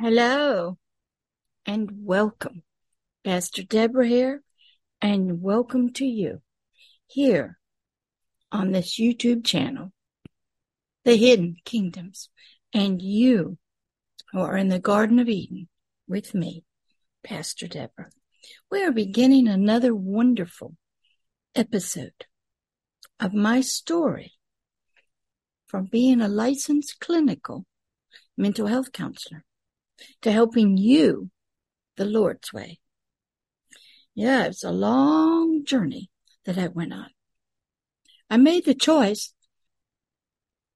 Hello and welcome. Pastor Deborah here and welcome to you here on this YouTube channel, The Hidden Kingdoms, and you who are in the Garden of Eden with me, Pastor Deborah. We are beginning another wonderful episode of my story from being a licensed clinical mental health counselor to helping you the Lord's way. Yeah, it's a long journey that I went on. I made the choice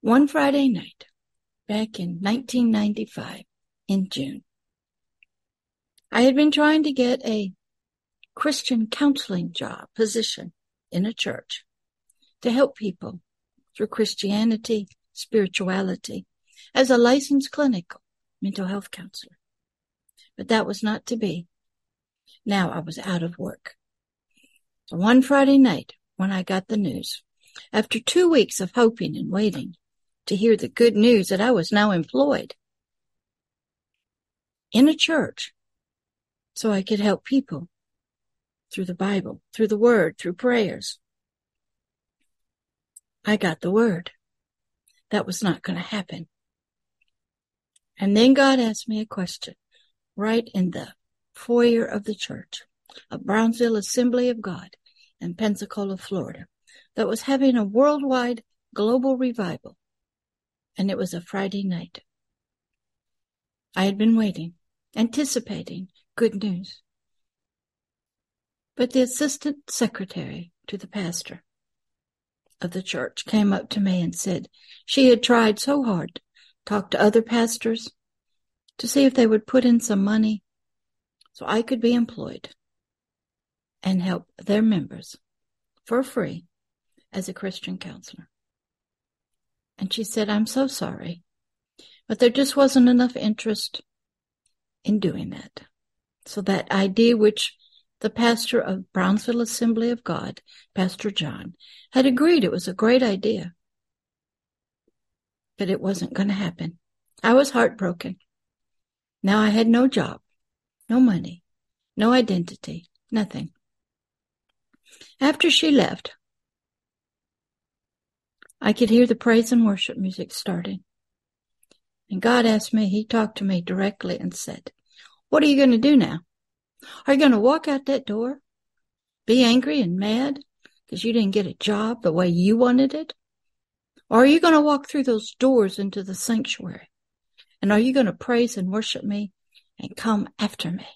one Friday night back in 1995 in June. I had been trying to get a Christian counseling job position in a church to help people through Christianity, spirituality, as a licensed clinical mental health counselor. But that was not to be. Now I was out of work. So one Friday night, when I got the news, after two weeks of hoping and waiting to hear the good news that I was now employed in a church so I could help people through the Bible, through the Word, through prayers. I got the Word. That was not going to happen. And then God asked me a question right in the foyer of the church of Brownsville Assembly of God in Pensacola, Florida, that was having a worldwide global revival. And it was a Friday night. I had been waiting, anticipating good news. But the assistant secretary to the pastor of the church came up to me and said she had tried so hard talked to other pastors to see if they would put in some money so I could be employed and help their members for free as a Christian counselor. And she said, I'm so sorry, but there just wasn't enough interest in doing that. So that idea which the pastor of Brownsville Assembly of God, Pastor John, had agreed it was a great idea but it wasn't going to happen. I was heartbroken. Now I had no job, no money, no identity, nothing. After she left, I could hear the praise and worship music starting. And God asked me, He talked to me directly and said, What are you going to do now? Are you going to walk out that door? Be angry and mad because you didn't get a job the way you wanted it? Or are you going to walk through those doors into the sanctuary? And are you going to praise and worship me and come after me?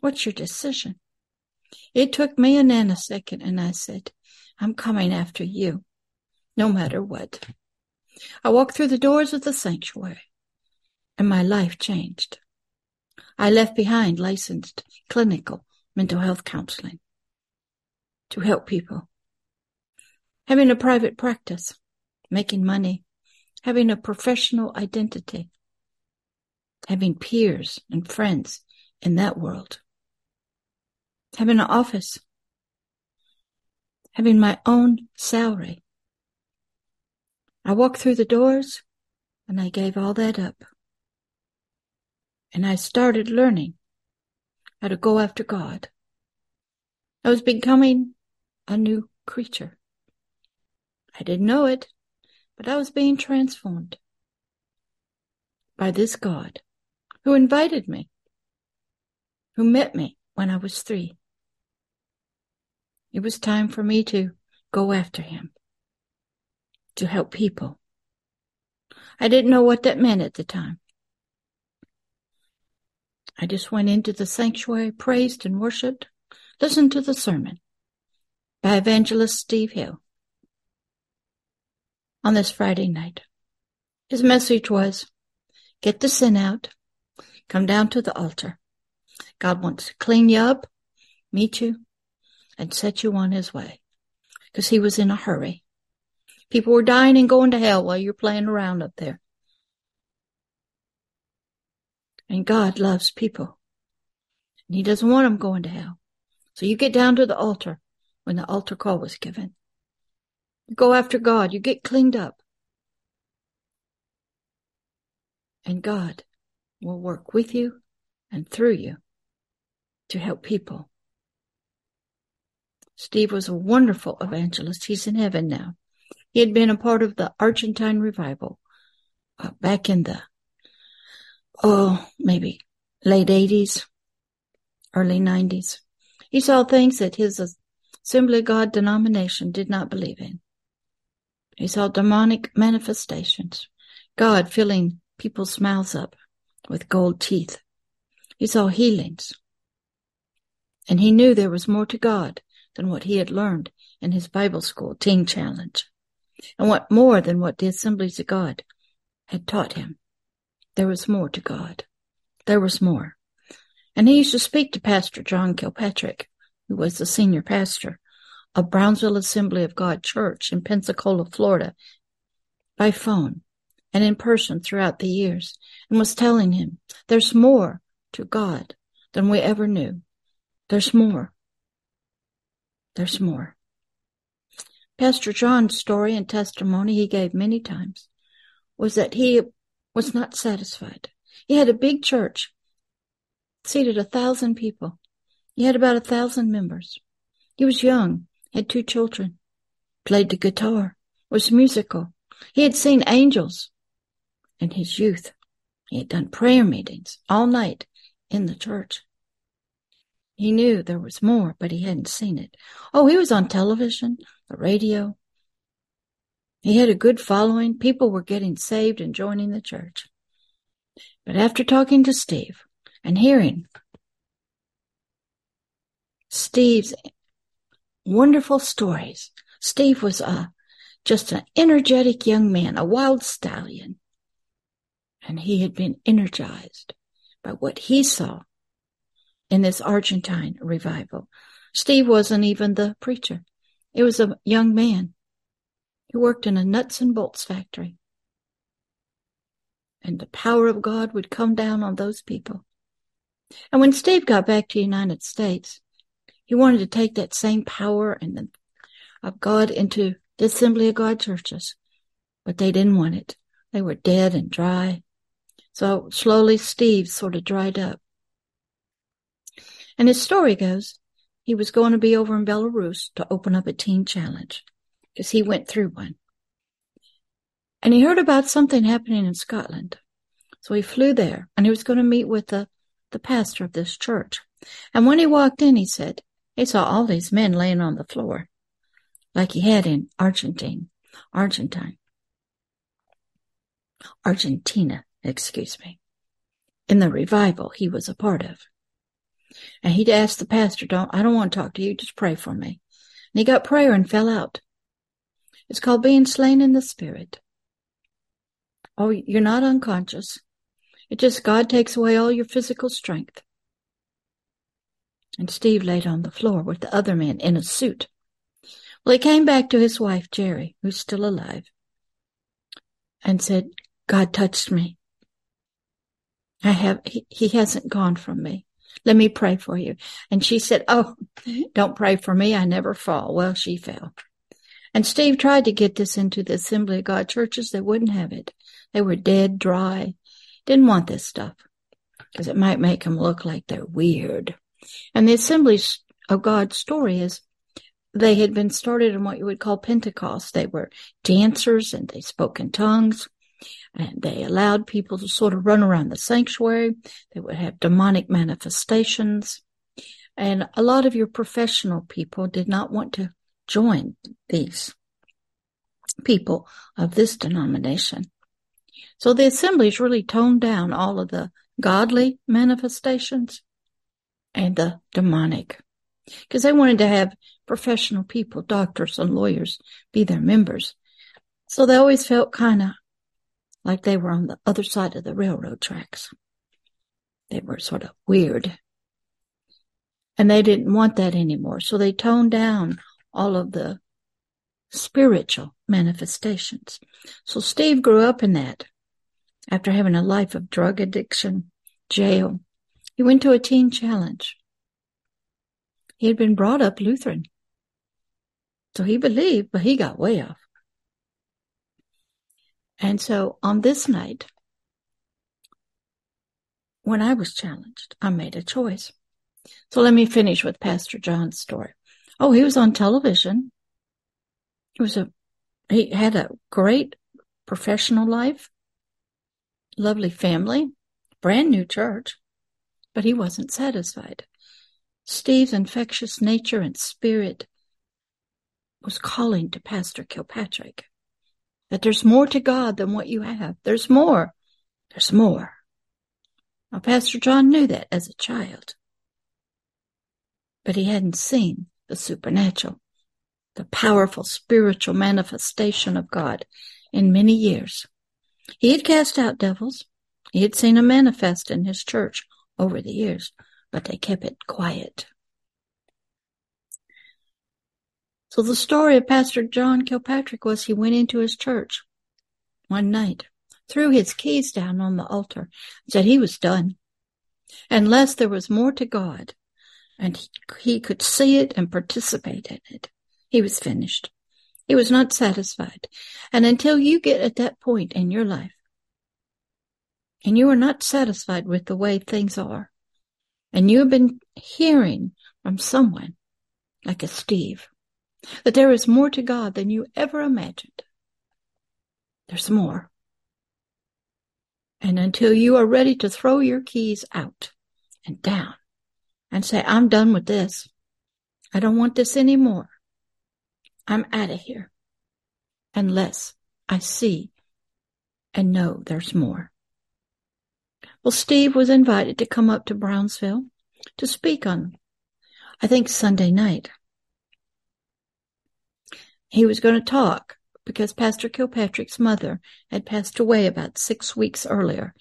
What's your decision? It took me a nanosecond and I said, I'm coming after you, no matter what. I walked through the doors of the sanctuary and my life changed. I left behind licensed clinical mental health counseling to help people. Having a private practice making money, having a professional identity, having peers and friends in that world, having an office, having my own salary. I walked through the doors and I gave all that up. And I started learning how to go after God. I was becoming a new creature. I didn't know it but I was being transformed by this God who invited me, who met me when I was three. It was time for me to go after him, to help people. I didn't know what that meant at the time. I just went into the sanctuary, praised and worshiped, listened to the sermon by evangelist Steve Hill on this Friday night. His message was, get the sin out, come down to the altar. God wants to clean you up, meet you, and set you on his way. Because he was in a hurry. People were dying and going to hell while you're playing around up there. And God loves people. And he doesn't want them going to hell. So you get down to the altar when the altar call was given. You go after God. You get cleaned up. And God will work with you and through you to help people. Steve was a wonderful evangelist. He's in heaven now. He had been a part of the Argentine revival uh, back in the, oh, maybe late 80s, early 90s. He saw things that his Assembly of God denomination did not believe in. He saw demonic manifestations, God filling people's mouths up with gold teeth. He saw healings. And he knew there was more to God than what he had learned in his Bible school teen challenge. And what more than what the assemblies of God had taught him. There was more to God. There was more. And he used to speak to Pastor John Kilpatrick, who was the senior pastor of Brownsville Assembly of God Church in Pensacola, Florida, by phone and in person throughout the years, and was telling him, there's more to God than we ever knew. There's more. There's more. Pastor John's story and testimony he gave many times was that he was not satisfied. He had a big church, seated a thousand people. He had about a thousand members. He was young, had two children, played the guitar, was musical. He had seen angels in his youth. He had done prayer meetings all night in the church. He knew there was more, but he hadn't seen it. Oh, he was on television, the radio. He had a good following. People were getting saved and joining the church. But after talking to Steve and hearing Steve's wonderful stories, Steve was a, just an energetic young man, a wild stallion. And he had been energized by what he saw in this Argentine revival. Steve wasn't even the preacher. It was a young man who worked in a nuts and bolts factory. And the power of God would come down on those people. And when Steve got back to the United States, he wanted to take that same power and the, of God into the Assembly of God churches, but they didn't want it. They were dead and dry. So slowly Steve sort of dried up. And his story goes, he was going to be over in Belarus to open up a teen challenge because he went through one. And he heard about something happening in Scotland. So he flew there and he was going to meet with the, the pastor of this church. And when he walked in, he said he saw all these men laying on the floor like he had in Argentine, Argentine, Argentina, excuse me, in the revival he was a part of. And he'd ask the pastor, don't, I don't want to talk to you. Just pray for me. And he got prayer and fell out. It's called being slain in the spirit. Oh, you're not unconscious. It just God takes away all your physical strength. And Steve laid on the floor with the other man in a suit. Well, he came back to his wife, Jeri, who's still alive, and said, God touched me. I have, he, he hasn't gone from me. Let me pray for you. And she said, Oh, don't pray for me. I never fall. Well, she fell. And Steve tried to get this into the Assembly of God churches. They wouldn't have it. They were dead, dry, didn't want this stuff because it might make them look like they're weird. And the Assemblies of God story is they had been started in what you would call Pentecost. They were dancers and they spoke in tongues and they allowed people to sort of run around the sanctuary. They would have demonic manifestations. And a lot of your professional people did not want to join these people of this denomination. So the assemblies really toned down all of the godly manifestations and the demonic because they wanted to have professional people, doctors and lawyers be their members. So they always felt kind of like they were on the other side of the railroad tracks. They were sort of weird. And they didn't want that anymore. So they toned down all of the spiritual manifestations. So Steve grew up in that after having a life of drug addiction, jail. He went to a teen challenge. He had been brought up Lutheran. So he believed, but he got way off. And so on this night, when I was challenged, I made a choice. So let me finish with Pastor John's story. Oh, he was on television. He was a, he had a great professional life, lovely family, brand new church, but he wasn't satisfied. Steve's infectious nature and spirit was calling to Pastor Kilpatrick that there's more to God than what you have. There's more. There's more. Now, Pastor John knew that as a child, but he hadn't seen the supernatural, the powerful spiritual manifestation of God in many years. He had cast out devils. He had seen them manifest in his church over the years, but they kept it quiet. So the story of Pastor John Kilpatrick was he went into his church one night, threw his keys down on the altar, said he was done. Unless there was more to God and he, he could see it and participate in it, he was finished. He was not satisfied. And until you get at that point in your life and you are not satisfied with the way things are, and you have been hearing from someone like a Steve that there is more to God than you ever imagined. There's more. And until you are ready to throw your keys out and down and say, I'm done with this. I don't want this anymore. I'm out of here. Unless I see and know there's more. Well, Steve was invited to come up to Brownsville to speak on, I think, Sunday night he was going to talk because Pastor Kilpatrick's mother had passed away about six weeks earlier.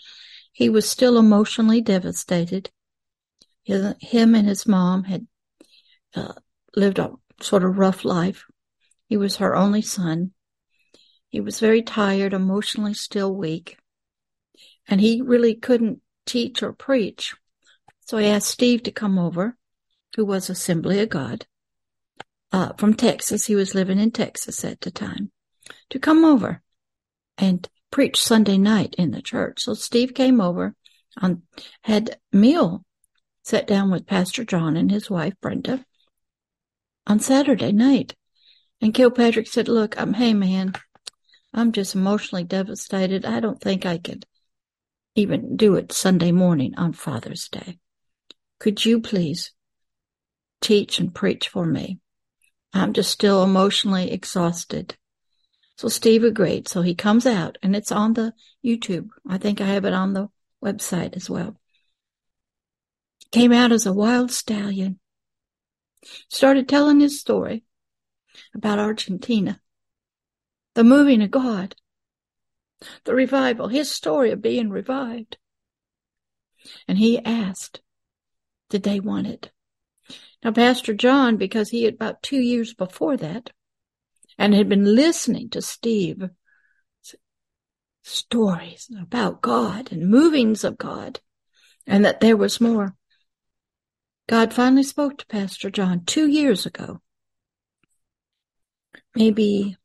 He was still emotionally devastated. Him and his mom had uh, lived a sort of rough life. He was her only son. He was very tired, emotionally still weak, and he really couldn't teach or preach. So I asked Steve to come over, who was Assembly of God, uh, from Texas. He was living in Texas at the time to come over and preach Sunday night in the church. So Steve came over on, had meal, sat down with Pastor John and his wife Brenda on Saturday night. And Kilpatrick said, look, I'm, hey man, I'm just emotionally devastated. I don't think I could even do it Sunday morning on Father's Day. Could you please teach and preach for me? I'm just still emotionally exhausted. So Steve agreed. So he comes out and it's on the YouTube. I think I have it on the website as well. Came out as a wild stallion. Started telling his story about Argentina, the moving of God, the revival, his story of being revived. And he asked, did they want it? Now, Pastor John, because he had about two years before that and had been listening to Steve stories about God and movings of God and that there was more. God finally spoke to Pastor John two years ago. Maybe,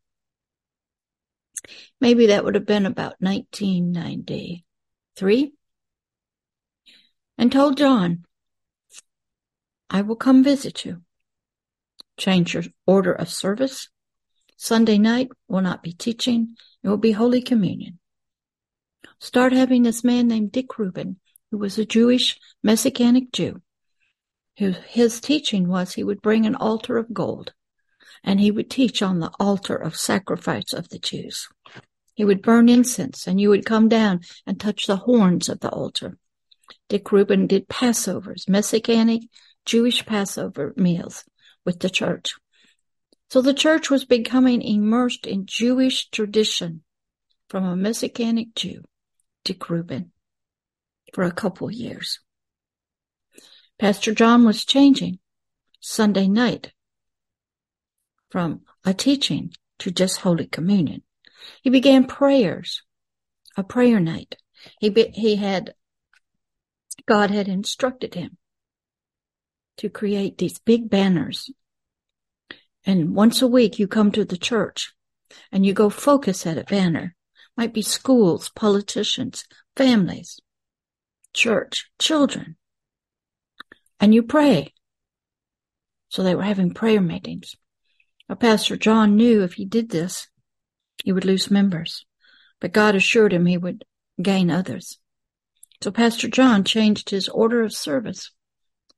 maybe that would have been about 1993 and told John, I will come visit you. Change your order of service. Sunday night will not be teaching. It will be Holy Communion. Start having this man named Dick Reuben, who was a Jewish Messianic Jew. His teaching was he would bring an altar of gold and he would teach on the altar of sacrifice of the Jews. He would burn incense and you would come down and touch the horns of the altar. Dick Reuben did Passovers, Messianic Jewish Passover meals with the church. So the church was becoming immersed in Jewish tradition from a Messianic Jew, Dick Reuben, for a couple years. Pastor John was changing Sunday night from a teaching to just Holy Communion. He began prayers, a prayer night. He, be, he had, God had instructed him to create these big banners. And once a week you come to the church and you go focus at a banner. Might be schools, politicians, families. church children and you pray. So they were having prayer meetings. Now, Pastor John knew if he did this, he would lose members, but God assured him he would gain others. So Pastor John changed his order of service,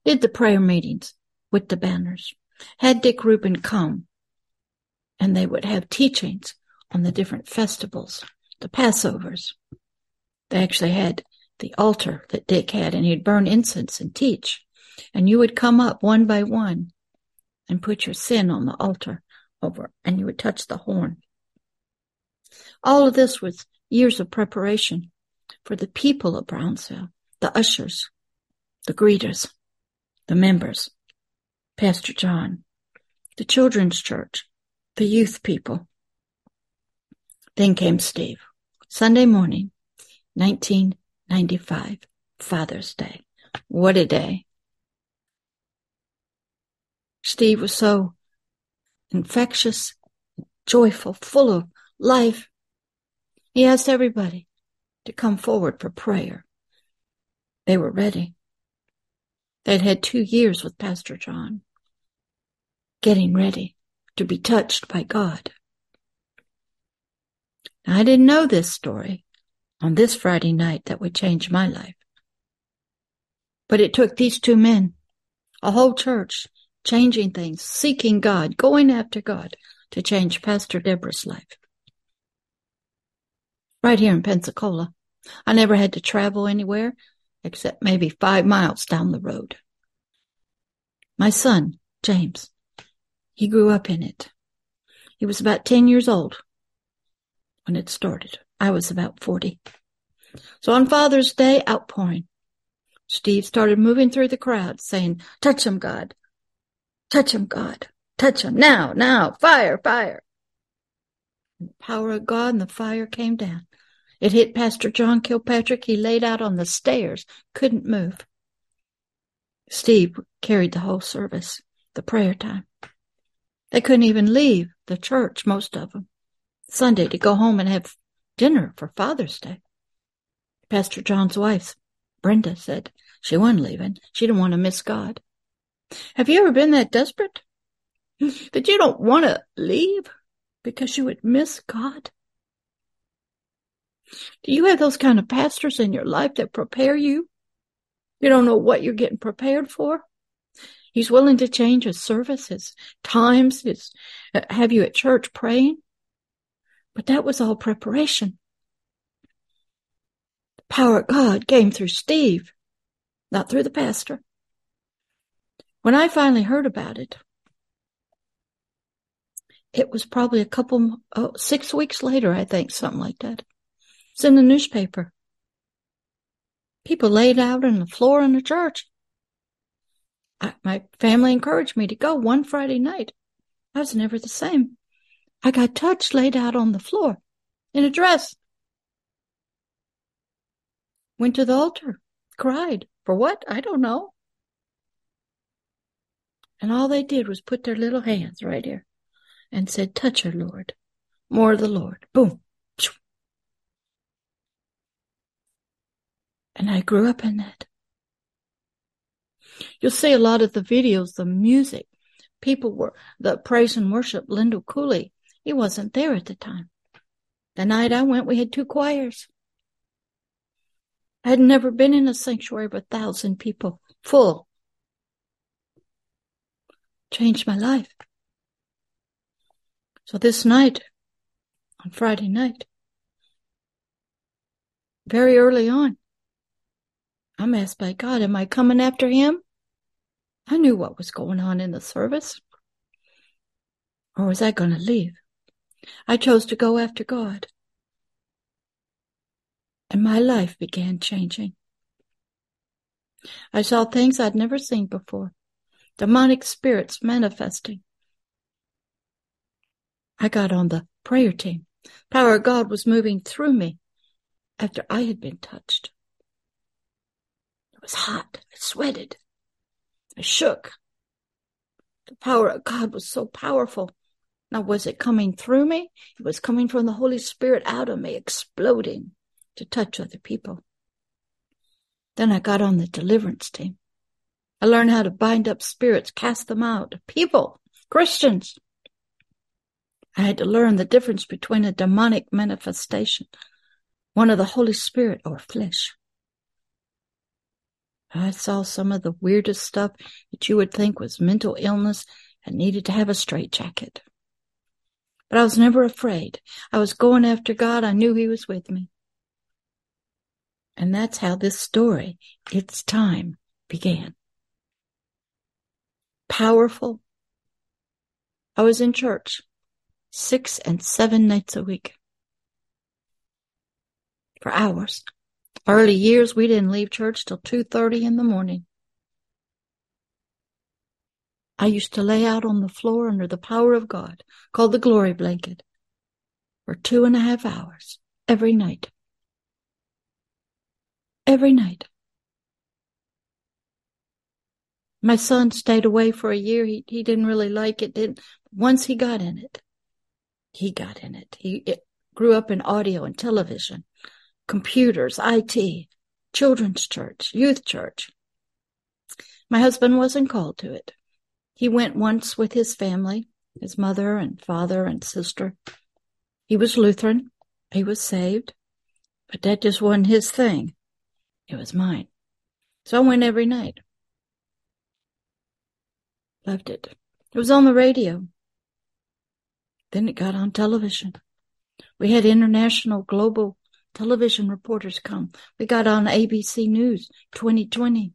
did the prayer meetings with the banners, had Dick Reuben come, and they would have teachings on the different festivals, the Passovers. They actually had the altar that Dick had, and he'd burn incense and teach. And you would come up one by one and put your sin on the altar over, and you would touch the horn. All of this was years of preparation for the people of Brownsville, the ushers, the greeters, the members, Pastor John, the children's church, the youth people. Then came Steve. Sunday morning, 1995, Father's Day. What a day. Steve was so infectious, joyful, full of life. He asked everybody to come forward for prayer. They were ready. They'd had two years with Pastor John, getting ready to be touched by God. Now, I didn't know this story on this Friday night that would change my life. But it took these two men, a whole church, changing things, seeking God, going after God to change Pastor Deborah's life. Right here in Pensacola. I never had to travel anywhere except maybe five miles down the road. My son, James, he grew up in it. He was about 10 years old when it started. I was about 40. So on Father's Day, outpouring. Steve started moving through the crowd saying, touch him, God. Touch him, God. Touch him now, now. Fire, fire. And the power of God and the fire came down. It hit Pastor John Kilpatrick. He laid out on the stairs, couldn't move. Steve carried the whole service, the prayer time. They couldn't even leave the church, most of them, Sunday to go home and have dinner for Father's Day. Pastor John's wife, Brenda, said she wasn't leaving. She didn't want to miss God. Have you ever been that desperate that you don't want to leave because you would miss God? Do you have those kind of pastors in your life that prepare you? You don't know what you're getting prepared for. He's willing to change his service, his times, his uh, have you at church praying. But that was all preparation. The power of God came through Steve, not through the pastor. When I finally heard about it, it was probably a couple, oh, six weeks later, I think, something like that. It's in the newspaper. People laid out on the floor in the church. I, my family encouraged me to go one Friday night. I was never the same. I got touched, laid out on the floor in a dress. Went to the altar, cried. For what? I don't know. And all they did was put their little hands right here and said, Touch her, Lord. More of the Lord. Boom. And I grew up in that. You'll see a lot of the videos, the music. People were, the praise and worship, Lindell Cooley. He wasn't there at the time. The night I went, we had two choirs. I had never been in a sanctuary of a thousand people full changed my life. So this night, on Friday night, very early on, I'm asked by God, am I coming after him? I knew what was going on in the service. Or was I going to leave? I chose to go after God. And my life began changing. I saw things I'd never seen before demonic spirits manifesting. I got on the prayer team. Power of God was moving through me after I had been touched. It was hot. I sweated. I shook. The power of God was so powerful. Now, was it coming through me? It was coming from the Holy Spirit out of me, exploding to touch other people. Then I got on the deliverance team. I learned how to bind up spirits, cast them out. People, Christians. I had to learn the difference between a demonic manifestation, one of the Holy Spirit, or flesh. I saw some of the weirdest stuff that you would think was mental illness and needed to have a straitjacket. But I was never afraid. I was going after God. I knew He was with me. And that's how this story, its time, began. Powerful. I was in church six and seven nights a week for hours. Early years, we didn't leave church till 2.30 in the morning. I used to lay out on the floor under the power of God, called the glory blanket, for two and a half hours every night. Every night. My son stayed away for a year. He, he didn't really like it. Didn't, once he got in it, he got in it. He it grew up in audio and television computers, IT, children's church, youth church. My husband wasn't called to it. He went once with his family, his mother and father and sister. He was Lutheran. He was saved, but that just wasn't his thing. It was mine. So I went every night. Loved it. It was on the radio. Then it got on television. We had international global television reporters come. We got on ABC News 2020.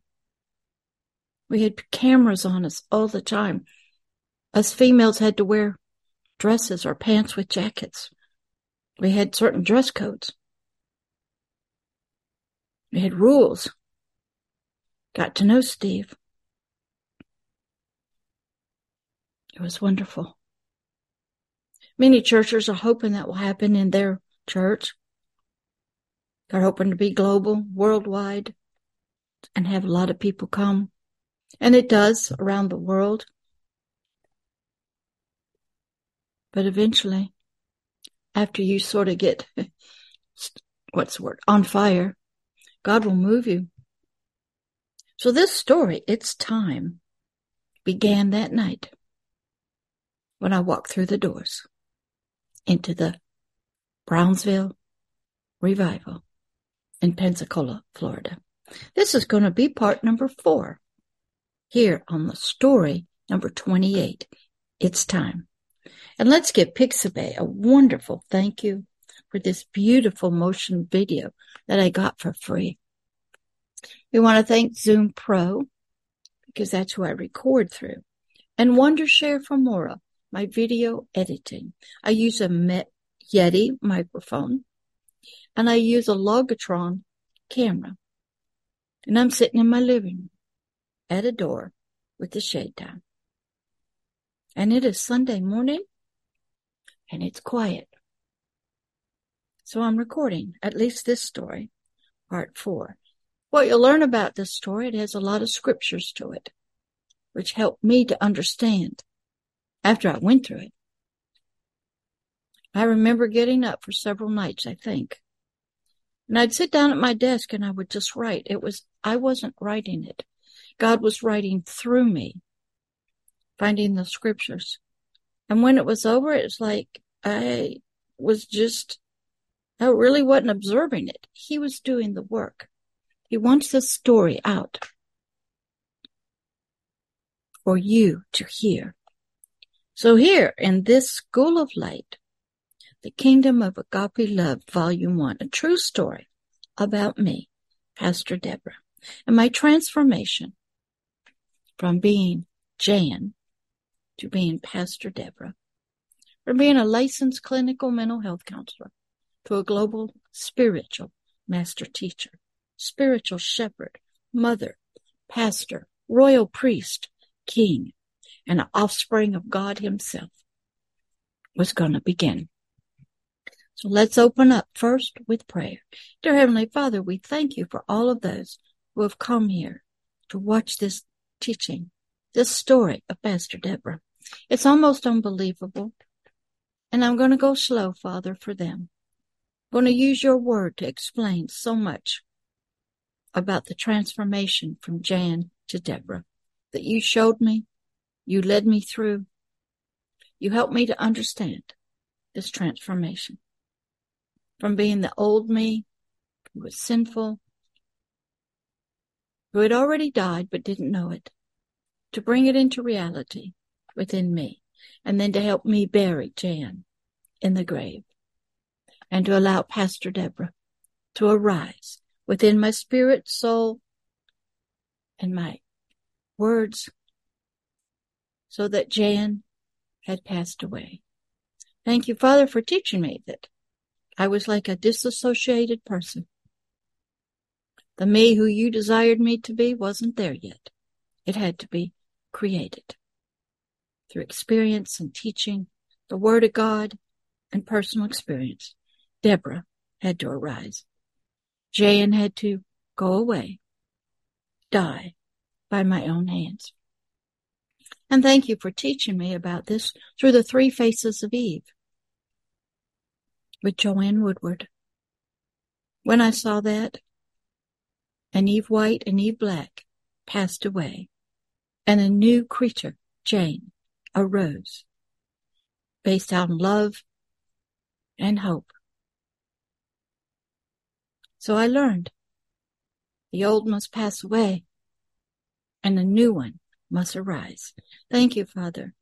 We had cameras on us all the time. Us females had to wear dresses or pants with jackets. We had certain dress codes. We had rules. Got to know Steve. It was wonderful. Many churches are hoping that will happen in their church. They're hoping to be global, worldwide, and have a lot of people come. And it does around the world. But eventually, after you sort of get, what's the word, on fire, God will move you. So this story, its time, began that night when I walked through the doors into the Brownsville revival in Pensacola, Florida. This is going to be part number four here on the story number 28. It's time. And let's give Pixabay a wonderful thank you for this beautiful motion video that I got for free. We want to thank Zoom Pro because that's who I record through and Wondershare Filmora, my video editing. I use a Yeti microphone and I use a Logitron camera. And I'm sitting in my living room at a door with the shade down. And it is Sunday morning and it's quiet. So I'm recording at least this story, part four. What you'll learn about this story, it has a lot of scriptures to it, which helped me to understand after I went through it. I remember getting up for several nights, I think, and I'd sit down at my desk and I would just write. It was, I wasn't writing it. God was writing through me, finding the scriptures. And when it was over, it was like I was just, I really wasn't observing it. He was doing the work. He wants the story out for you to hear. So here in this school of light, the Kingdom of Agape Love, Volume 1, a true story about me, Pastor Deborah, and my transformation from being Jan to being Pastor Deborah, from being a licensed clinical mental health counselor to a global spiritual master teacher, spiritual shepherd, mother, pastor, royal priest, king, and an offspring of God himself was going to begin. So let's open up first with prayer. Dear Heavenly Father, we thank you for all of those who have come here to watch this teaching, this story of Pastor Deborah. It's almost unbelievable. And I'm going to go slow, Father, for them. I'm going to use your word to explain so much about the transformation from Jan to Deborah that you showed me, you led me through. You helped me to understand this transformation from being the old me who was sinful, who had already died but didn't know it, to bring it into reality within me, and then to help me bury Jan in the grave, and to allow Pastor Deborah to arise within my spirit, soul, and my words so that Jan had passed away. Thank you, Father, for teaching me that I was like a disassociated person. The me who you desired me to be wasn't there yet. It had to be created through experience and teaching, the Word of God, and personal experience. Deborah had to arise. Jan had to go away, die by my own hands. And thank you for teaching me about this through the three faces of Eve with Joanne Woodward. When I saw that, and Eve White and Eve Black passed away, and a new creature, Jane, arose, based on love and hope. So I learned the old must pass away and a new one must arise. Thank you, Father,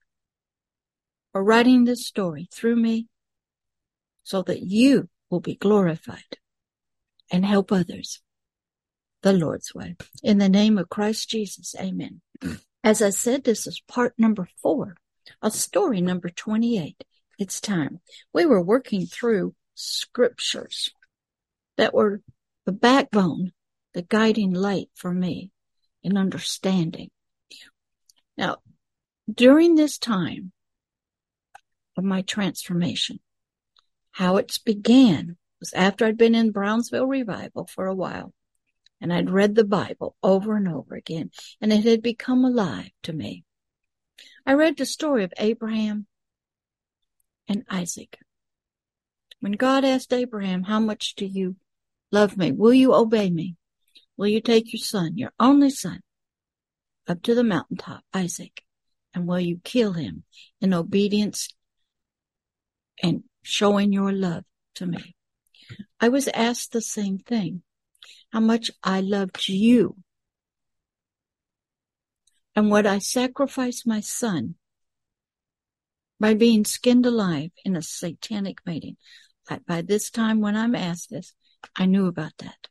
for writing this story through me so that you will be glorified and help others the Lord's way. In the name of Christ Jesus, amen. As I said, this is part number four of story number 28. It's time. We were working through scriptures that were the backbone, the guiding light for me in understanding. Now, during this time of my transformation, how it began was after I'd been in Brownsville Revival for a while and I'd read the Bible over and over again and it had become alive to me. I read the story of Abraham and Isaac. When God asked Abraham, how much do you love me? Will you obey me? Will you take your son, your only son, up to the mountaintop, Isaac, and will you kill him in obedience and showing your love to me. I was asked the same thing how much I loved you and would I sacrifice my son by being skinned alive in a satanic meeting. By this time, when I'm asked this, I knew about that.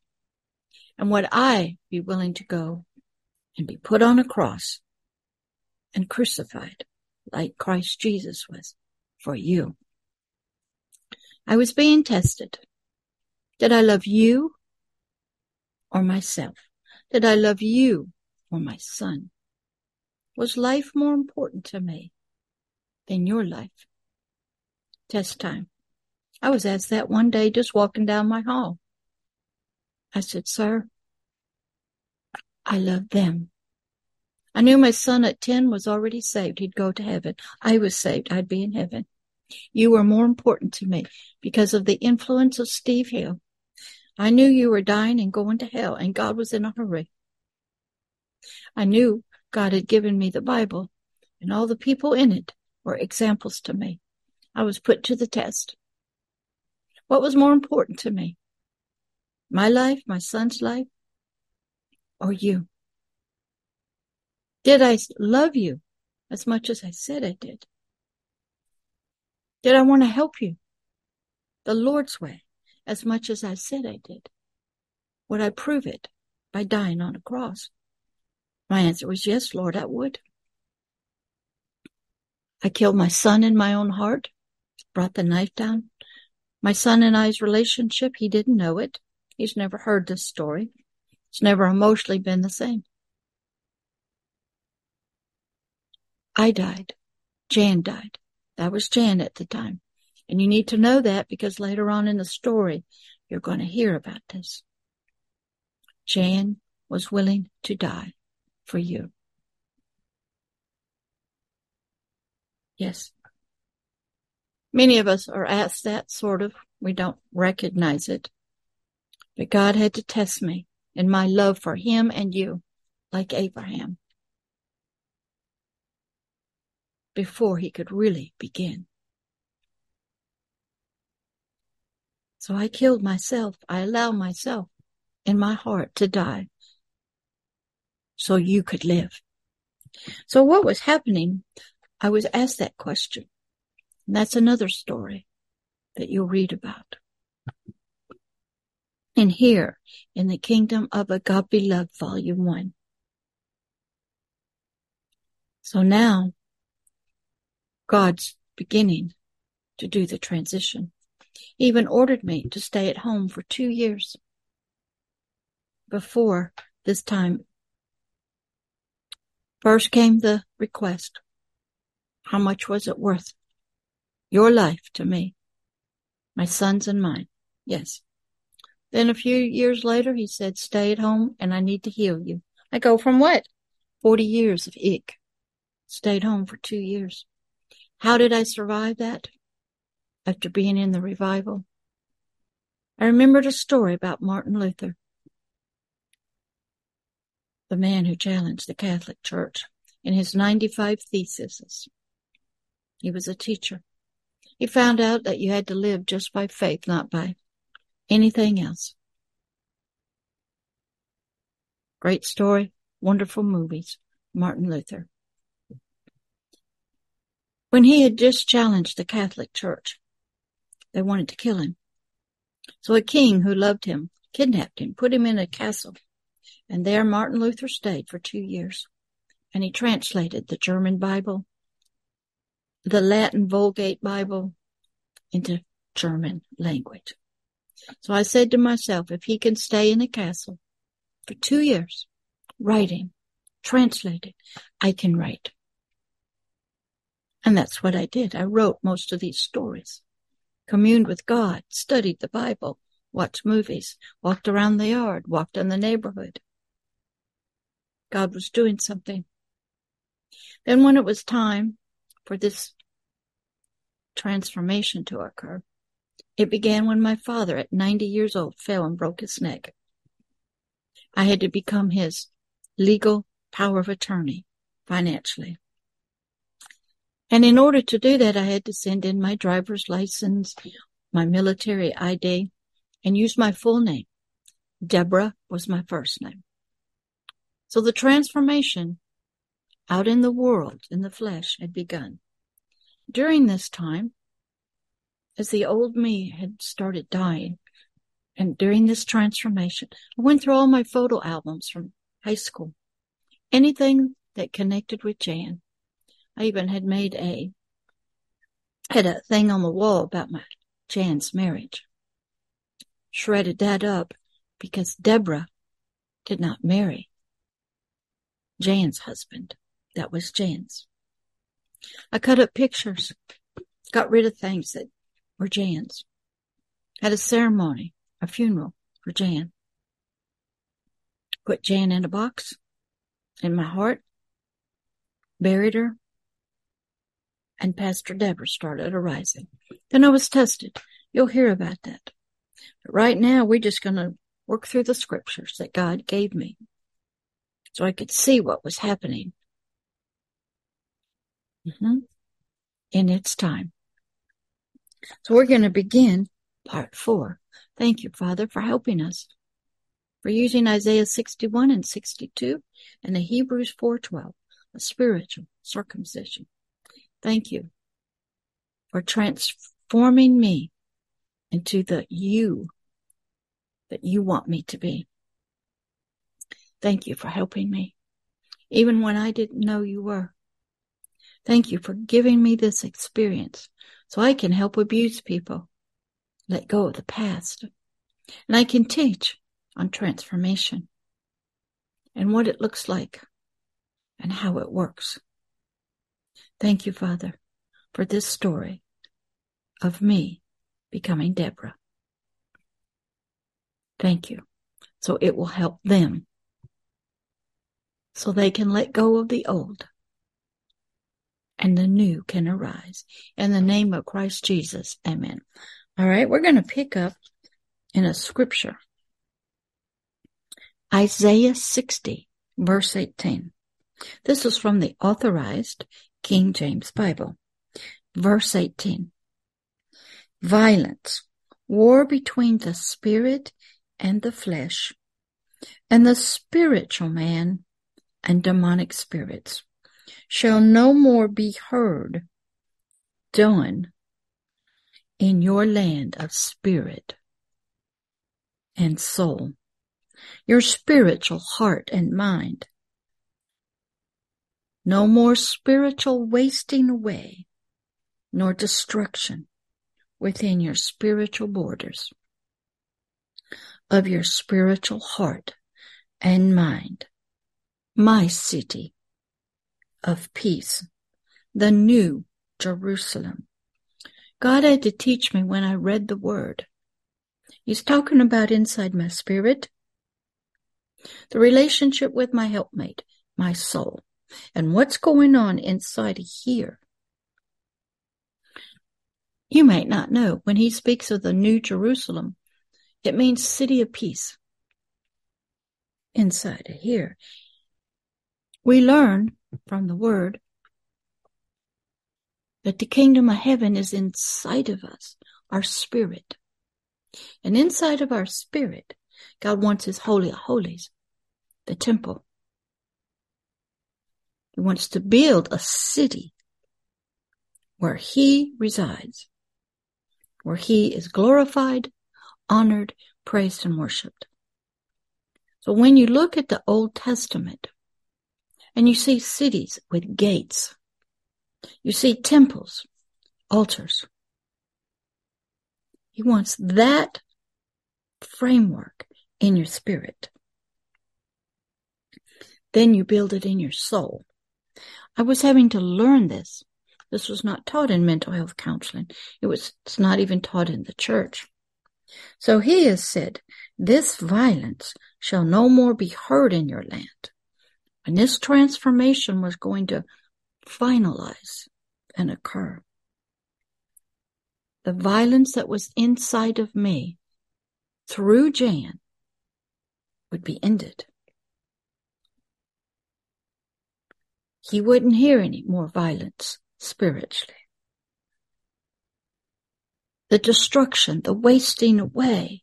And would I be willing to go and be put on a cross and crucified like Christ Jesus was for you? I was being tested. Did I love you or myself? Did I love you or my son? Was life more important to me than your life? Test time. I was asked that one day just walking down my hall. I said, sir, I love them. I knew my son at 10 was already saved. He'd go to heaven. I was saved. I'd be in heaven. You were more important to me because of the influence of Steve Hill. I knew you were dying and going to hell, and God was in a hurry. I knew God had given me the Bible, and all the people in it were examples to me. I was put to the test. What was more important to me? My life, my son's life, or you? Did I love you as much as I said I did? Did I want to help you the Lord's way as much as I said I did? Would I prove it by dying on a cross? My answer was yes, Lord, I would. I killed my son in my own heart, brought the knife down. My son and I's relationship, he didn't know it. He's never heard this story. It's never emotionally been the same. I died. Jan died. That was Jan at the time. And you need to know that because later on in the story, you're going to hear about this. Jan was willing to die for you. Yes. Many of us are asked that sort of. We don't recognize it. But God had to test me in my love for him and you, like Abraham, before he could really begin. So I killed myself. I allowed myself in my heart to die so you could live. So what was happening? I was asked that question. And that's another story that you'll read about. And here in the Kingdom of Agape Love, Volume 1. So now God's beginning to do the transition. He even ordered me to stay at home for two years before this time. First came the request. How much was it worth? Your life to me, my sons and mine. Yes. Then a few years later, he said, stay at home and I need to heal you. I go from what? 40 years of ick. Stayed home for two years. How did I survive that? After being in the revival. I remembered a story about Martin Luther, the man who challenged the Catholic Church in his 95 theses. He was a teacher. He found out that you had to live just by faith, not by anything else. Great story, wonderful movies, Martin Luther. When he had just challenged the Catholic Church, they wanted to kill him. So a king who loved him kidnapped him, put him in a castle, and there Martin Luther stayed for two years. And he translated the German Bible, the Latin Vulgate Bible into German language. So I said to myself, if he can stay in a castle for two years, writing, translating, I can write. And that's what I did. I wrote most of these stories, communed with God, studied the Bible, watched movies, walked around the yard, walked in the neighborhood. God was doing something. Then when it was time for this transformation to occur, it began when my father, at 90 years old, fell and broke his neck. I had to become his legal power of attorney financially. And in order to do that, I had to send in my driver's license, my military ID, and use my full name. Deborah was my first name. So the transformation out in the world, in the flesh, had begun. During this time, as the old me had started dying, and during this transformation, I went through all my photo albums from high school. Anything that connected with Jan. I even had made a, had a thing on the wall about my Jan's marriage. Shredded that up because Deborah did not marry Jan's husband. That was Jan's. I cut up pictures, got rid of things that were Jan's. Had a ceremony, a funeral for Jan. Put Jan in a box in my heart, buried her, and Pastor Deborah started arising. Then I was tested. You'll hear about that. But right now, we're just going to work through the scriptures that God gave me so I could see what was happening mm-hmm. in its time. So we're going to begin part four. Thank you, Father, for helping us. For using Isaiah 61 and 62 and the Hebrews 4.12, a spiritual circumcision. Thank you for transforming me into the you that you want me to be. Thank you for helping me, even when I didn't know you were. Thank you for giving me this experience so I can help abuse people let go of the past. And I can teach on transformation and what it looks like and how it works. Thank you, Father, for this story of me becoming Deborah. Thank you. So it will help them so they can let go of the old and the new can arise. In the name of Christ Jesus, amen. All right, we're going to pick up in a scripture Isaiah 60, verse 18. This is from the authorized King James Bible. Verse 18. Violence, war between the spirit and the flesh, and the spiritual man and demonic spirits shall no more be heard done in your land of spirit and soul, your spiritual heart and mind. No more spiritual wasting away, nor destruction within your spiritual borders of your spiritual heart and mind. My city of peace, the new Jerusalem. God had to teach me when I read the word. He's talking about inside my spirit, the relationship with my helpmate, my soul, and what's going on inside of here. You might not know when he speaks of the New Jerusalem, it means city of peace. Inside of here, we learn from the word that the kingdom of heaven is inside of us, our spirit. And inside of our spirit, God wants his holy of holies, the temple. He wants to build a city where he resides, where he is glorified, honored, praised, and worshiped. So when you look at the Old Testament and you see cities with gates, you see temples, altars. He wants that framework in your spirit. Then you build it in your soul. I was having to learn this. This was not taught in mental health counseling. It was, it's not even taught in the church. So he has said, this violence shall no more be heard in your land. And this transformation was going to finalize and occur. The violence that was inside of me through Jan would be ended. He wouldn't hear any more violence spiritually. The destruction, the wasting away,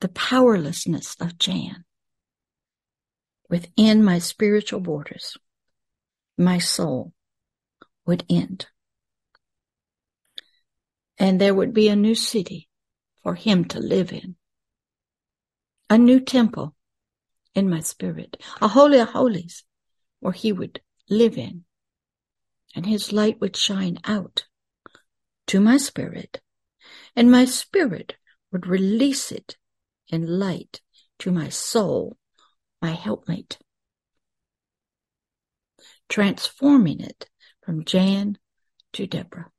the powerlessness of Jan within my spiritual borders my soul would end. And there would be a new city for him to live in. A new temple in my spirit. A holy of holies where he would live in. And his light would shine out to my spirit. And my spirit would release it in light to my soul, my helpmate transforming it from Jan to Deborah.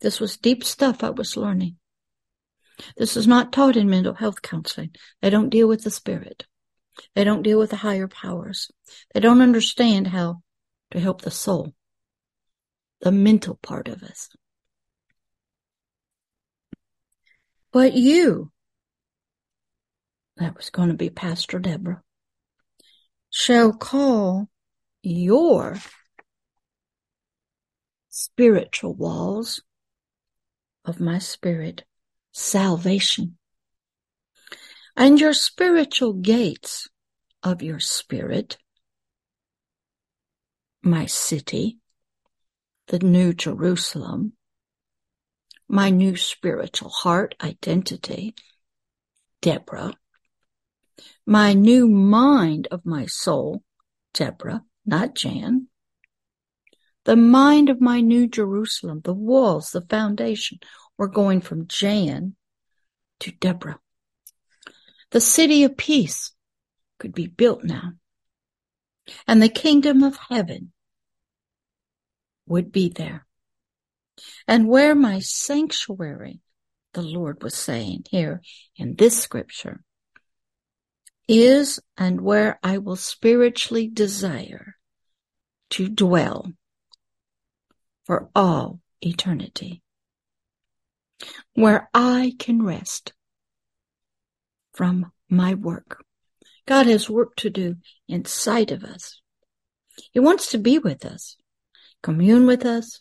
This was deep stuff I was learning. This is not taught in mental health counseling. They don't deal with the spirit. They don't deal with the higher powers. They don't understand how to help the soul, the mental part of us. But you, that was going to be Pastor Deborah, shall call your spiritual walls of my spirit, salvation, and your spiritual gates of your spirit, my city, the new Jerusalem, my new spiritual heart identity, Deborah, my new mind of my soul, Deborah, not Jan. The mind of my new Jerusalem, the walls, the foundation, were going from Jan to Deborah. The city of peace could be built now. And the kingdom of heaven would be there. And where my sanctuary, the Lord was saying here in this scripture, is and where I will spiritually desire to dwell for all eternity, where I can rest from my work. God has work to do inside of us. He wants to be with us, commune with us,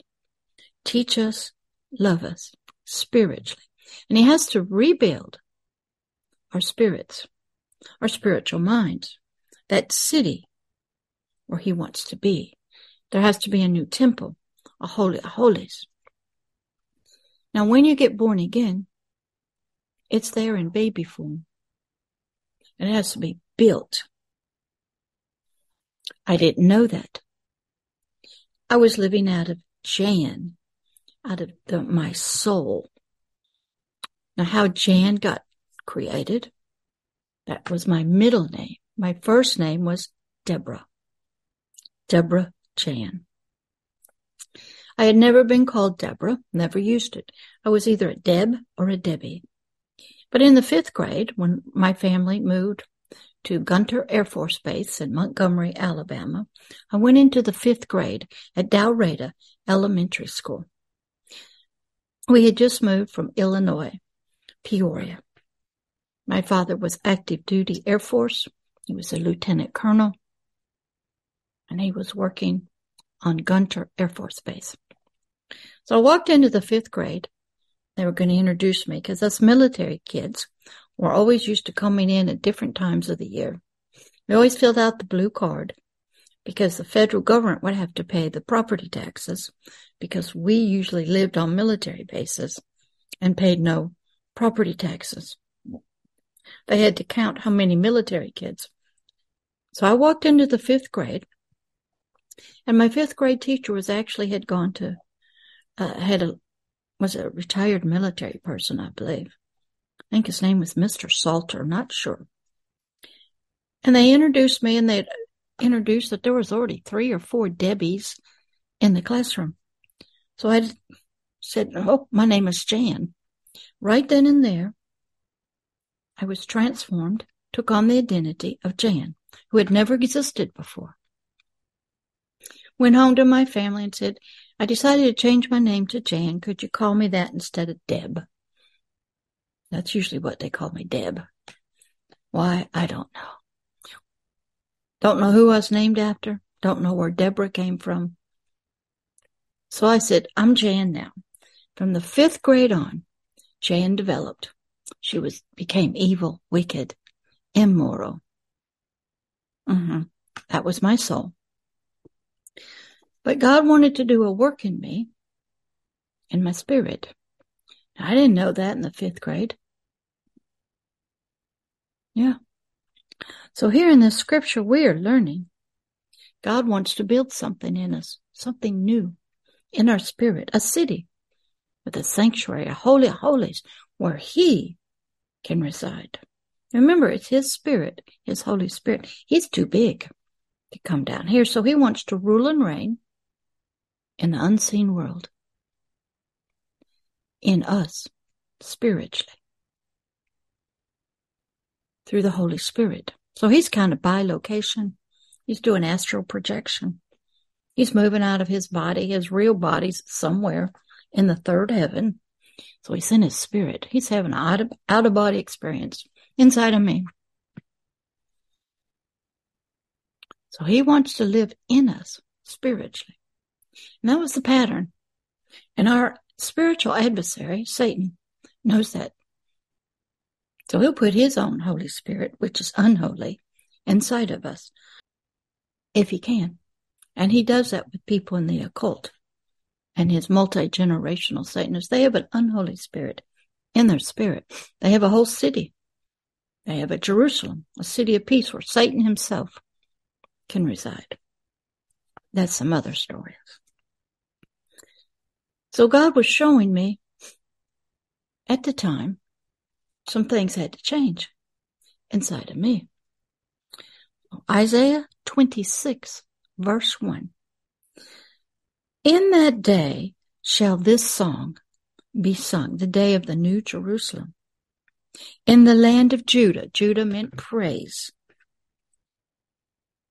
teach us, love us spiritually. And he has to rebuild our spirits, our spiritual minds, that city where he wants to be. There has to be a new temple, a holy of holies. Now, when you get born again, it's there in baby form. And it has to be built. I didn't know that. I was living out of Jan, out of the, my soul. Now, how Jan got created, that was my middle name. My first name was Deborah. Deborah Jan. I had never been called Deborah, never used it. I was either a Deb or a Debbie. But in the fifth grade, when my family moved to Gunter Air Force Base in Montgomery, Alabama, I went into the fifth grade at Dalraida Elementary School. We had just moved from Illinois, Peoria. My father was active duty Air Force. He was a lieutenant colonel and he was working on Gunter Air Force Base. So I walked into the fifth grade. They were going to introduce me because us military kids were always used to coming in at different times of the year. We always filled out the blue card because the federal government would have to pay the property taxes because we usually lived on military bases and paid no property taxes. They had to count how many military kids. So I walked into the fifth grade and my fifth grade teacher was actually had gone to, uh, had a, was a retired military person, I believe. I think his name was Mr. Salter, not sure. And they introduced me and they introduced that there was already three or four Debbies in the classroom. So I said, Oh, my name is Jan. Right then and there, I was transformed, took on the identity of Jan, who had never existed before. Went home to my family and said, I decided to change my name to Jan. Could you call me that instead of Deb? That's usually what they call me, Deb. Why, I don't know. Don't know who I was named after. Don't know where Deborah came from. So I said, I'm Jan now. From the fifth grade on, Jan developed. She was, became evil, wicked, immoral. Mm-hmm. That was my soul. But God wanted to do a work in me, in my spirit. I didn't know that in the fifth grade. Yeah. So here in this scripture, we are learning God wants to build something in us, something new in our spirit, a city with a sanctuary, a holy holies where he can reside. Remember, it's his spirit, his Holy Spirit. He's too big to come down here. So he wants to rule and reign in the unseen world, in us, spiritually, through the Holy Spirit. So he's kind of bilocation. He's doing astral projection. He's moving out of his body. His real body's somewhere in the third heaven. So he's in his spirit. He's having an out of, body experience inside of me. So he wants to live in us spiritually. And that was the pattern. And our spiritual adversary, Satan, knows that. So he'll put his own Holy Spirit, which is unholy, inside of us if he can. And he does that with people in the occult and his multi generational Satanists. They have an unholy spirit in their spirit. They have a whole city. They have a Jerusalem, a city of peace where Satan himself can reside. That's some other stories. So God was showing me at the time some things had to change inside of me. Isaiah 26 verse 1. In that day shall this song be sung, the day of the new Jerusalem. In the land of Judah, Judah meant praise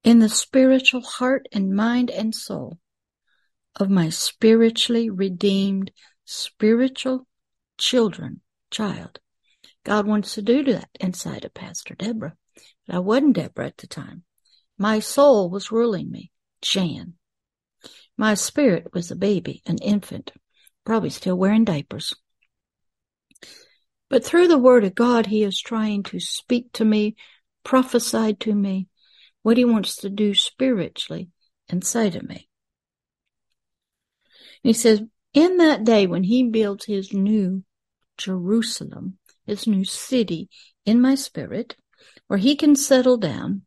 in the spiritual heart and mind and soul of my spiritually redeemed spiritual children, child, God wants to do that inside of Pastor Deborah. But I wasn't Deborah at the time. My soul was ruling me, Jan. My spirit was a baby, an infant, probably still wearing diapers. But through the word of God, he is trying to speak to me, prophesy to me what he wants to do spiritually inside of me. And he says, in that day when he builds his new Jerusalem, his new city in my spirit, where he can settle down,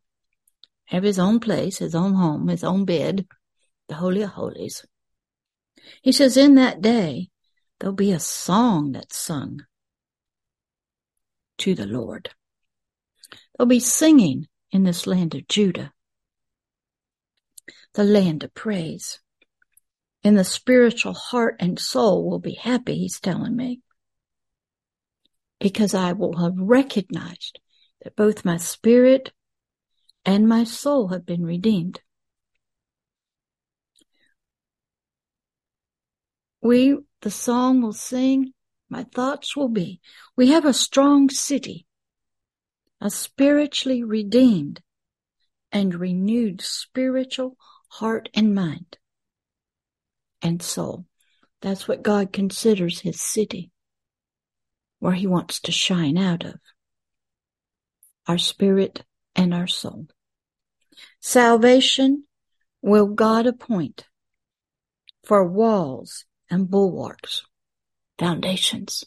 have his own place, his own home, his own bed, the Holy of Holies. He says, in that day, there'll be a song that's sung to the Lord. There'll be singing in this land of Judah, the land of praise. And the spiritual heart and soul will be happy, he's telling me, because I will have recognized that both my spirit and my soul have been redeemed. We, the song will sing, my thoughts will be, we have a strong city, a spiritually redeemed and renewed spiritual heart and mind and soul. That's what God considers his city, where he wants to shine out of our spirit and our soul. Salvation will God appoint for walls and bulwarks, foundations,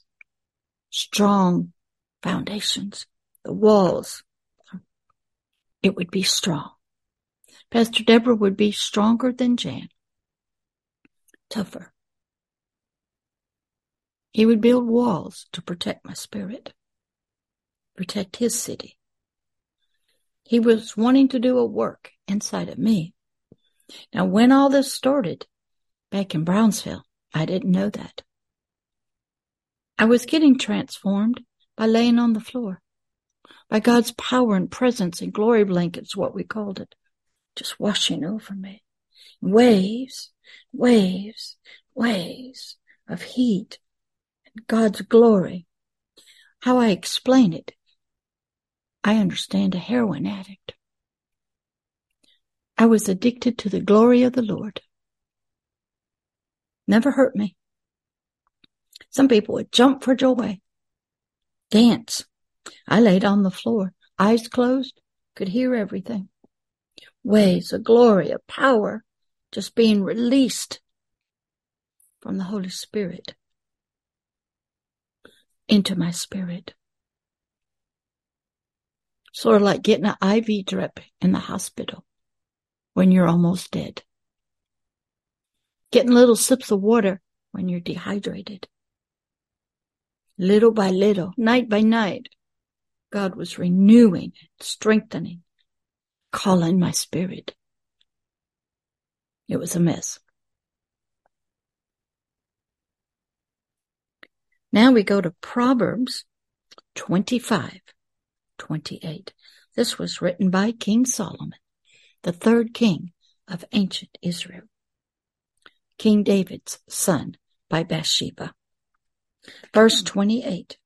strong foundations, the walls. It would be strong. Pastor Deborah would be stronger than Jan, tougher. He would build walls to protect my spirit, protect his city. He was wanting to do a work inside of me. Now, when all this started back in Brownsville, I didn't know that. I was getting transformed by laying on the floor, by God's power and presence and glory blankets, what we called it, just washing over me. Waves, waves, waves of heat and God's glory. How I explain it I understand a heroin addict. I was addicted to the glory of the Lord. Never hurt me. Some people would jump for joy, dance. I laid on the floor, eyes closed, could hear everything. Waves of glory, of power, just being released from the Holy Spirit into my spirit. Sort of like getting an IV drip in the hospital when you're almost dead. Getting little sips of water when you're dehydrated. Little by little, night by night, God was renewing, strengthening, calling my spirit. It was a mess. Now we go to Proverbs 25. 28. This was written by King Solomon, the third king of ancient Israel. King David's son by Bathsheba. Verse hmm. 28.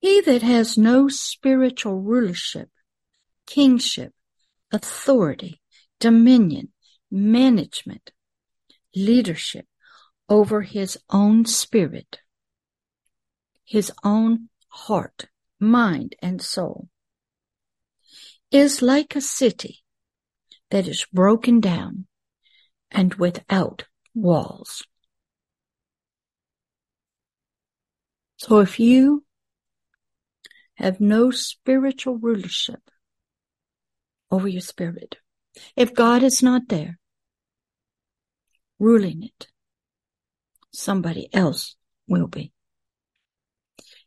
He that has no spiritual rulership, kingship, authority, dominion, management, leadership over his own spirit, his own heart, mind, and soul, is like a city that is broken down and without walls. So if you have no spiritual rulership over your spirit, if God is not there ruling it, somebody else will be.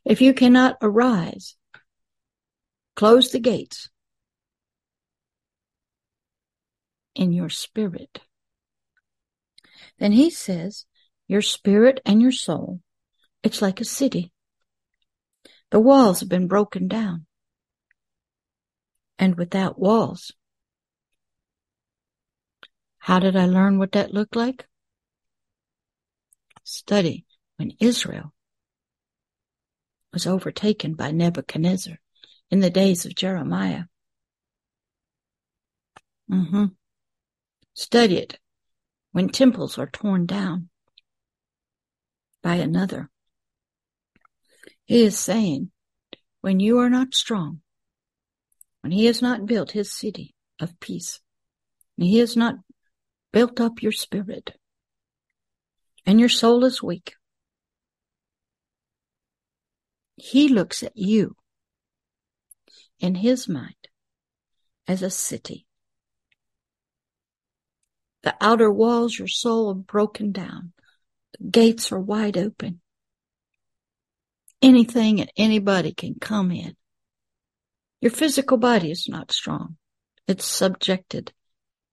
If you cannot arise, close the gates in your spirit. Then he says, your spirit and your soul, it's like a city. The walls have been broken down. And without walls. How did I learn what that looked like? Study when Israel was overtaken by Nebuchadnezzar in the days of Jeremiah. Mm-hmm. Study it when temples are torn down by another. He is saying, when you are not strong, when he has not built his city of peace, and he has not built up your spirit, and your soul is weak, he looks at you in his mind as a city. The outer walls, your soul, are broken down. The gates are wide open. Anything and anybody can come in. Your physical body is not strong. It's subjected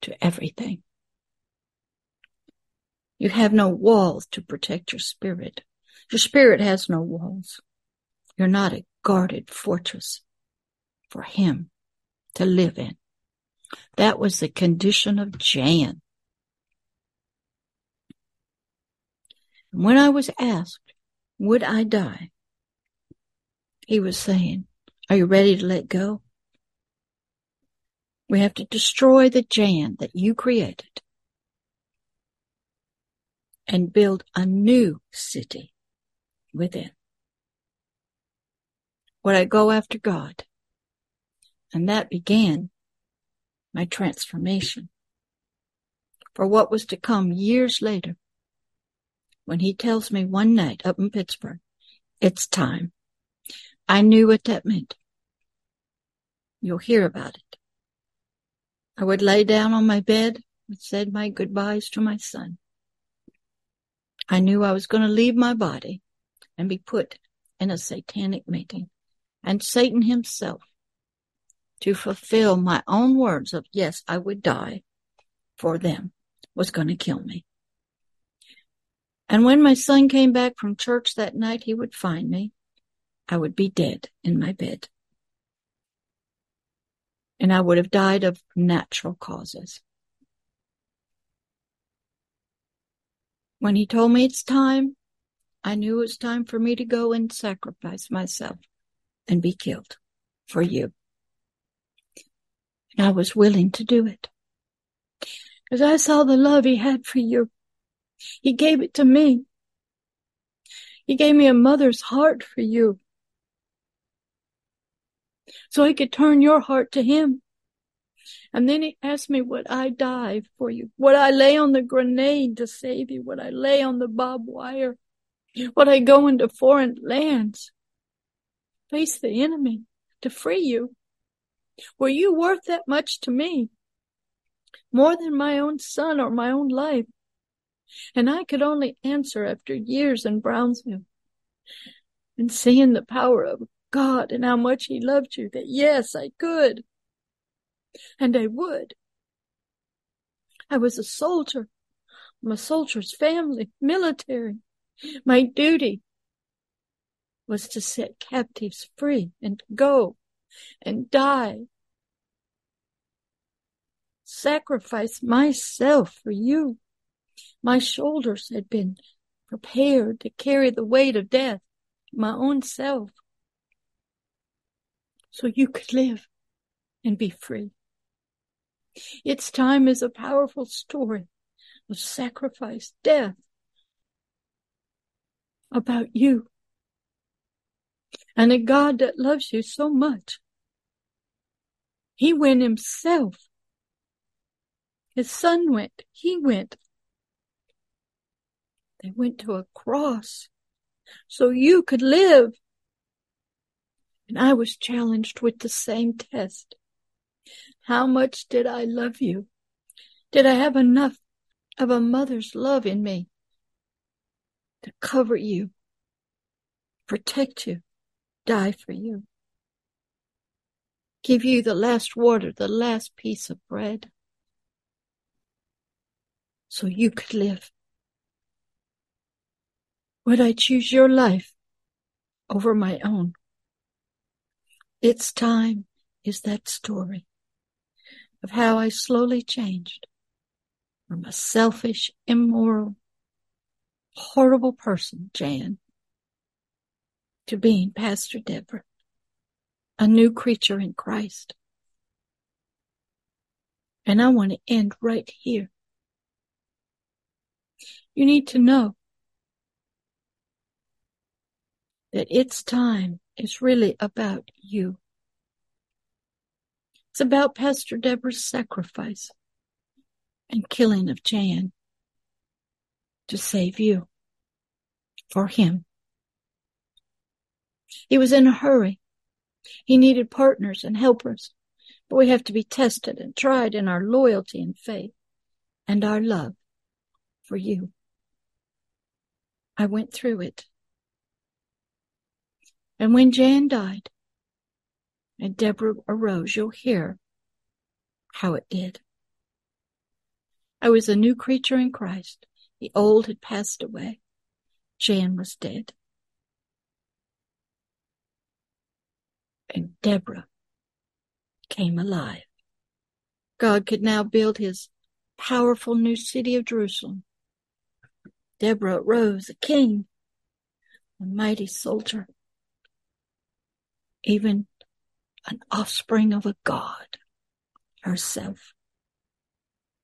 to everything. You have no walls to protect your spirit. Your spirit has no walls. You're not a guarded fortress for him to live in. That was the condition of Jan. When I was asked, would I die? He was saying, are you ready to let go? We have to destroy the Jan that you created and build a new city within. Would I go after God? And that began my transformation for what was to come years later when he tells me one night up in Pittsburgh, it's time. I knew what that meant. You'll hear about it. I would lay down on my bed and said my goodbyes to my son. I knew I was going to leave my body and be put in a satanic meeting and Satan himself to fulfill my own words of yes, I would die for them was going to kill me. And when my son came back from church that night, he would find me. I would be dead in my bed. And I would have died of natural causes. When he told me it's time, I knew it was time for me to go and sacrifice myself and be killed for you. And I was willing to do it. Because I saw the love he had for you. He gave it to me. He gave me a mother's heart for you. So he could turn your heart to him. And then he asked me, would I die for you? Would I lay on the grenade to save you? Would I lay on the barbed wire? Would I go into foreign lands? Face the enemy to free you? Were you worth that much to me? More than my own son or my own life? And I could only answer after years in Brownsville and seeing the power of God and how much he loved you that yes, I could. And I would. I was a soldier. A soldier's family, military. My duty was to set captives free and go and die. Sacrifice myself for you. My shoulders had been prepared to carry the weight of death, my own self, so you could live and be free. Its time is a powerful story of sacrifice, death, about you. And a God that loves you so much. He went himself. His son went. He went. They went to a cross so you could live. And I was challenged with the same test. How much did I love you? Did I have enough of a mother's love in me to cover you, protect you, die for you, give you the last water, the last piece of bread so you could live? Would I choose your life over my own? Its time is that story of how I slowly changed from a selfish, immoral, horrible person, Jan, to being Pastor Deborah, a new creature in Christ. And I want to end right here. You need to know that its time is really about you. It's about Pastor Deborah's sacrifice and killing of Jan to save you for him. He was in a hurry. He needed partners and helpers, but we have to be tested and tried in our loyalty and faith and our love for you. I went through it. And when Jan died and Deborah arose, you'll hear how it did. I was a new creature in Christ. The old had passed away. Jan was dead. And Deborah came alive. God could now build his powerful new city of Jerusalem. Deborah rose a king, a mighty soldier, even an offspring of a god herself,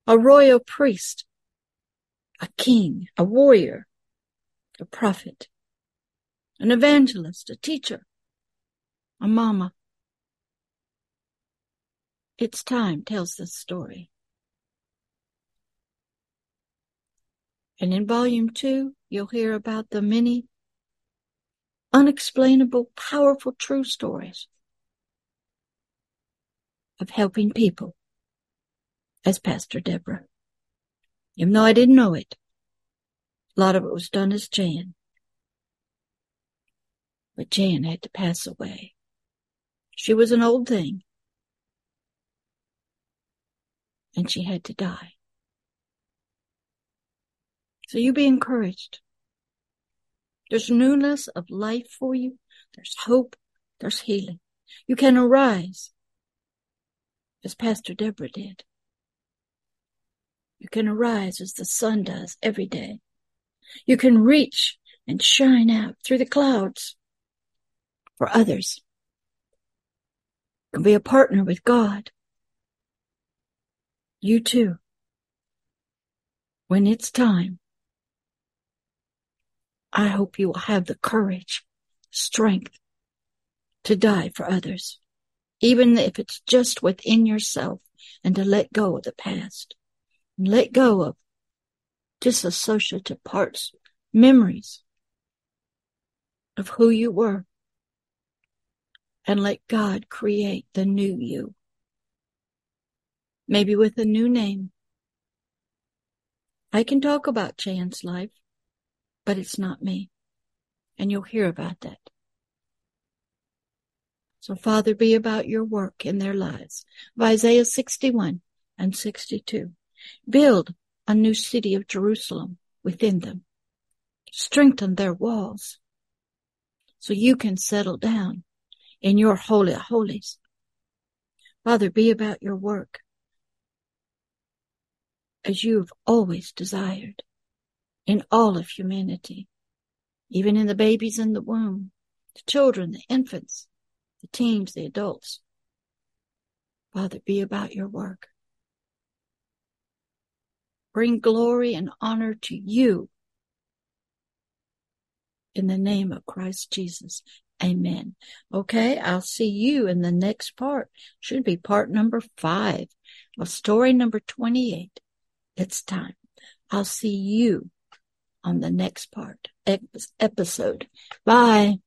a royal priest, a king, a warrior, a prophet, an evangelist, a teacher, a mama. Its time tells this story. And in volume two, you'll hear about the many unexplainable, powerful, true stories of helping people as Pastor Deborah. Even though I didn't know it, a lot of it was done as Jan. But Jan had to pass away. She was an old thing. And she had to die. So you be encouraged. There's newness of life for you. There's hope. There's healing. You can arise as Pastor Deborah did. You can arise as the sun does every day. You can reach and shine out through the clouds for others. You can be a partner with God. You too. When it's time, I hope you will have the courage, strength to die for others, even if it's just within yourself and to let go of the past and let go of disassociative parts, memories of who you were and let God create the new you. Maybe with a new name. I can talk about Jan's life but it's not me. And you'll hear about that. So Father, be about your work in their lives. Of Isaiah 61 and 62. Build a new city of Jerusalem within them. Strengthen their walls so you can settle down in your holy holies. Father, be about your work as you've always desired in all of humanity, even in the babies in the womb, the children, the infants, the teens, the adults. Father, be about your work. Bring glory and honor to you in the name of Christ Jesus. Amen. Okay, I'll see you in the next part. Should be part number five of story number 28. It's time. I'll see you on the next part episode. Bye.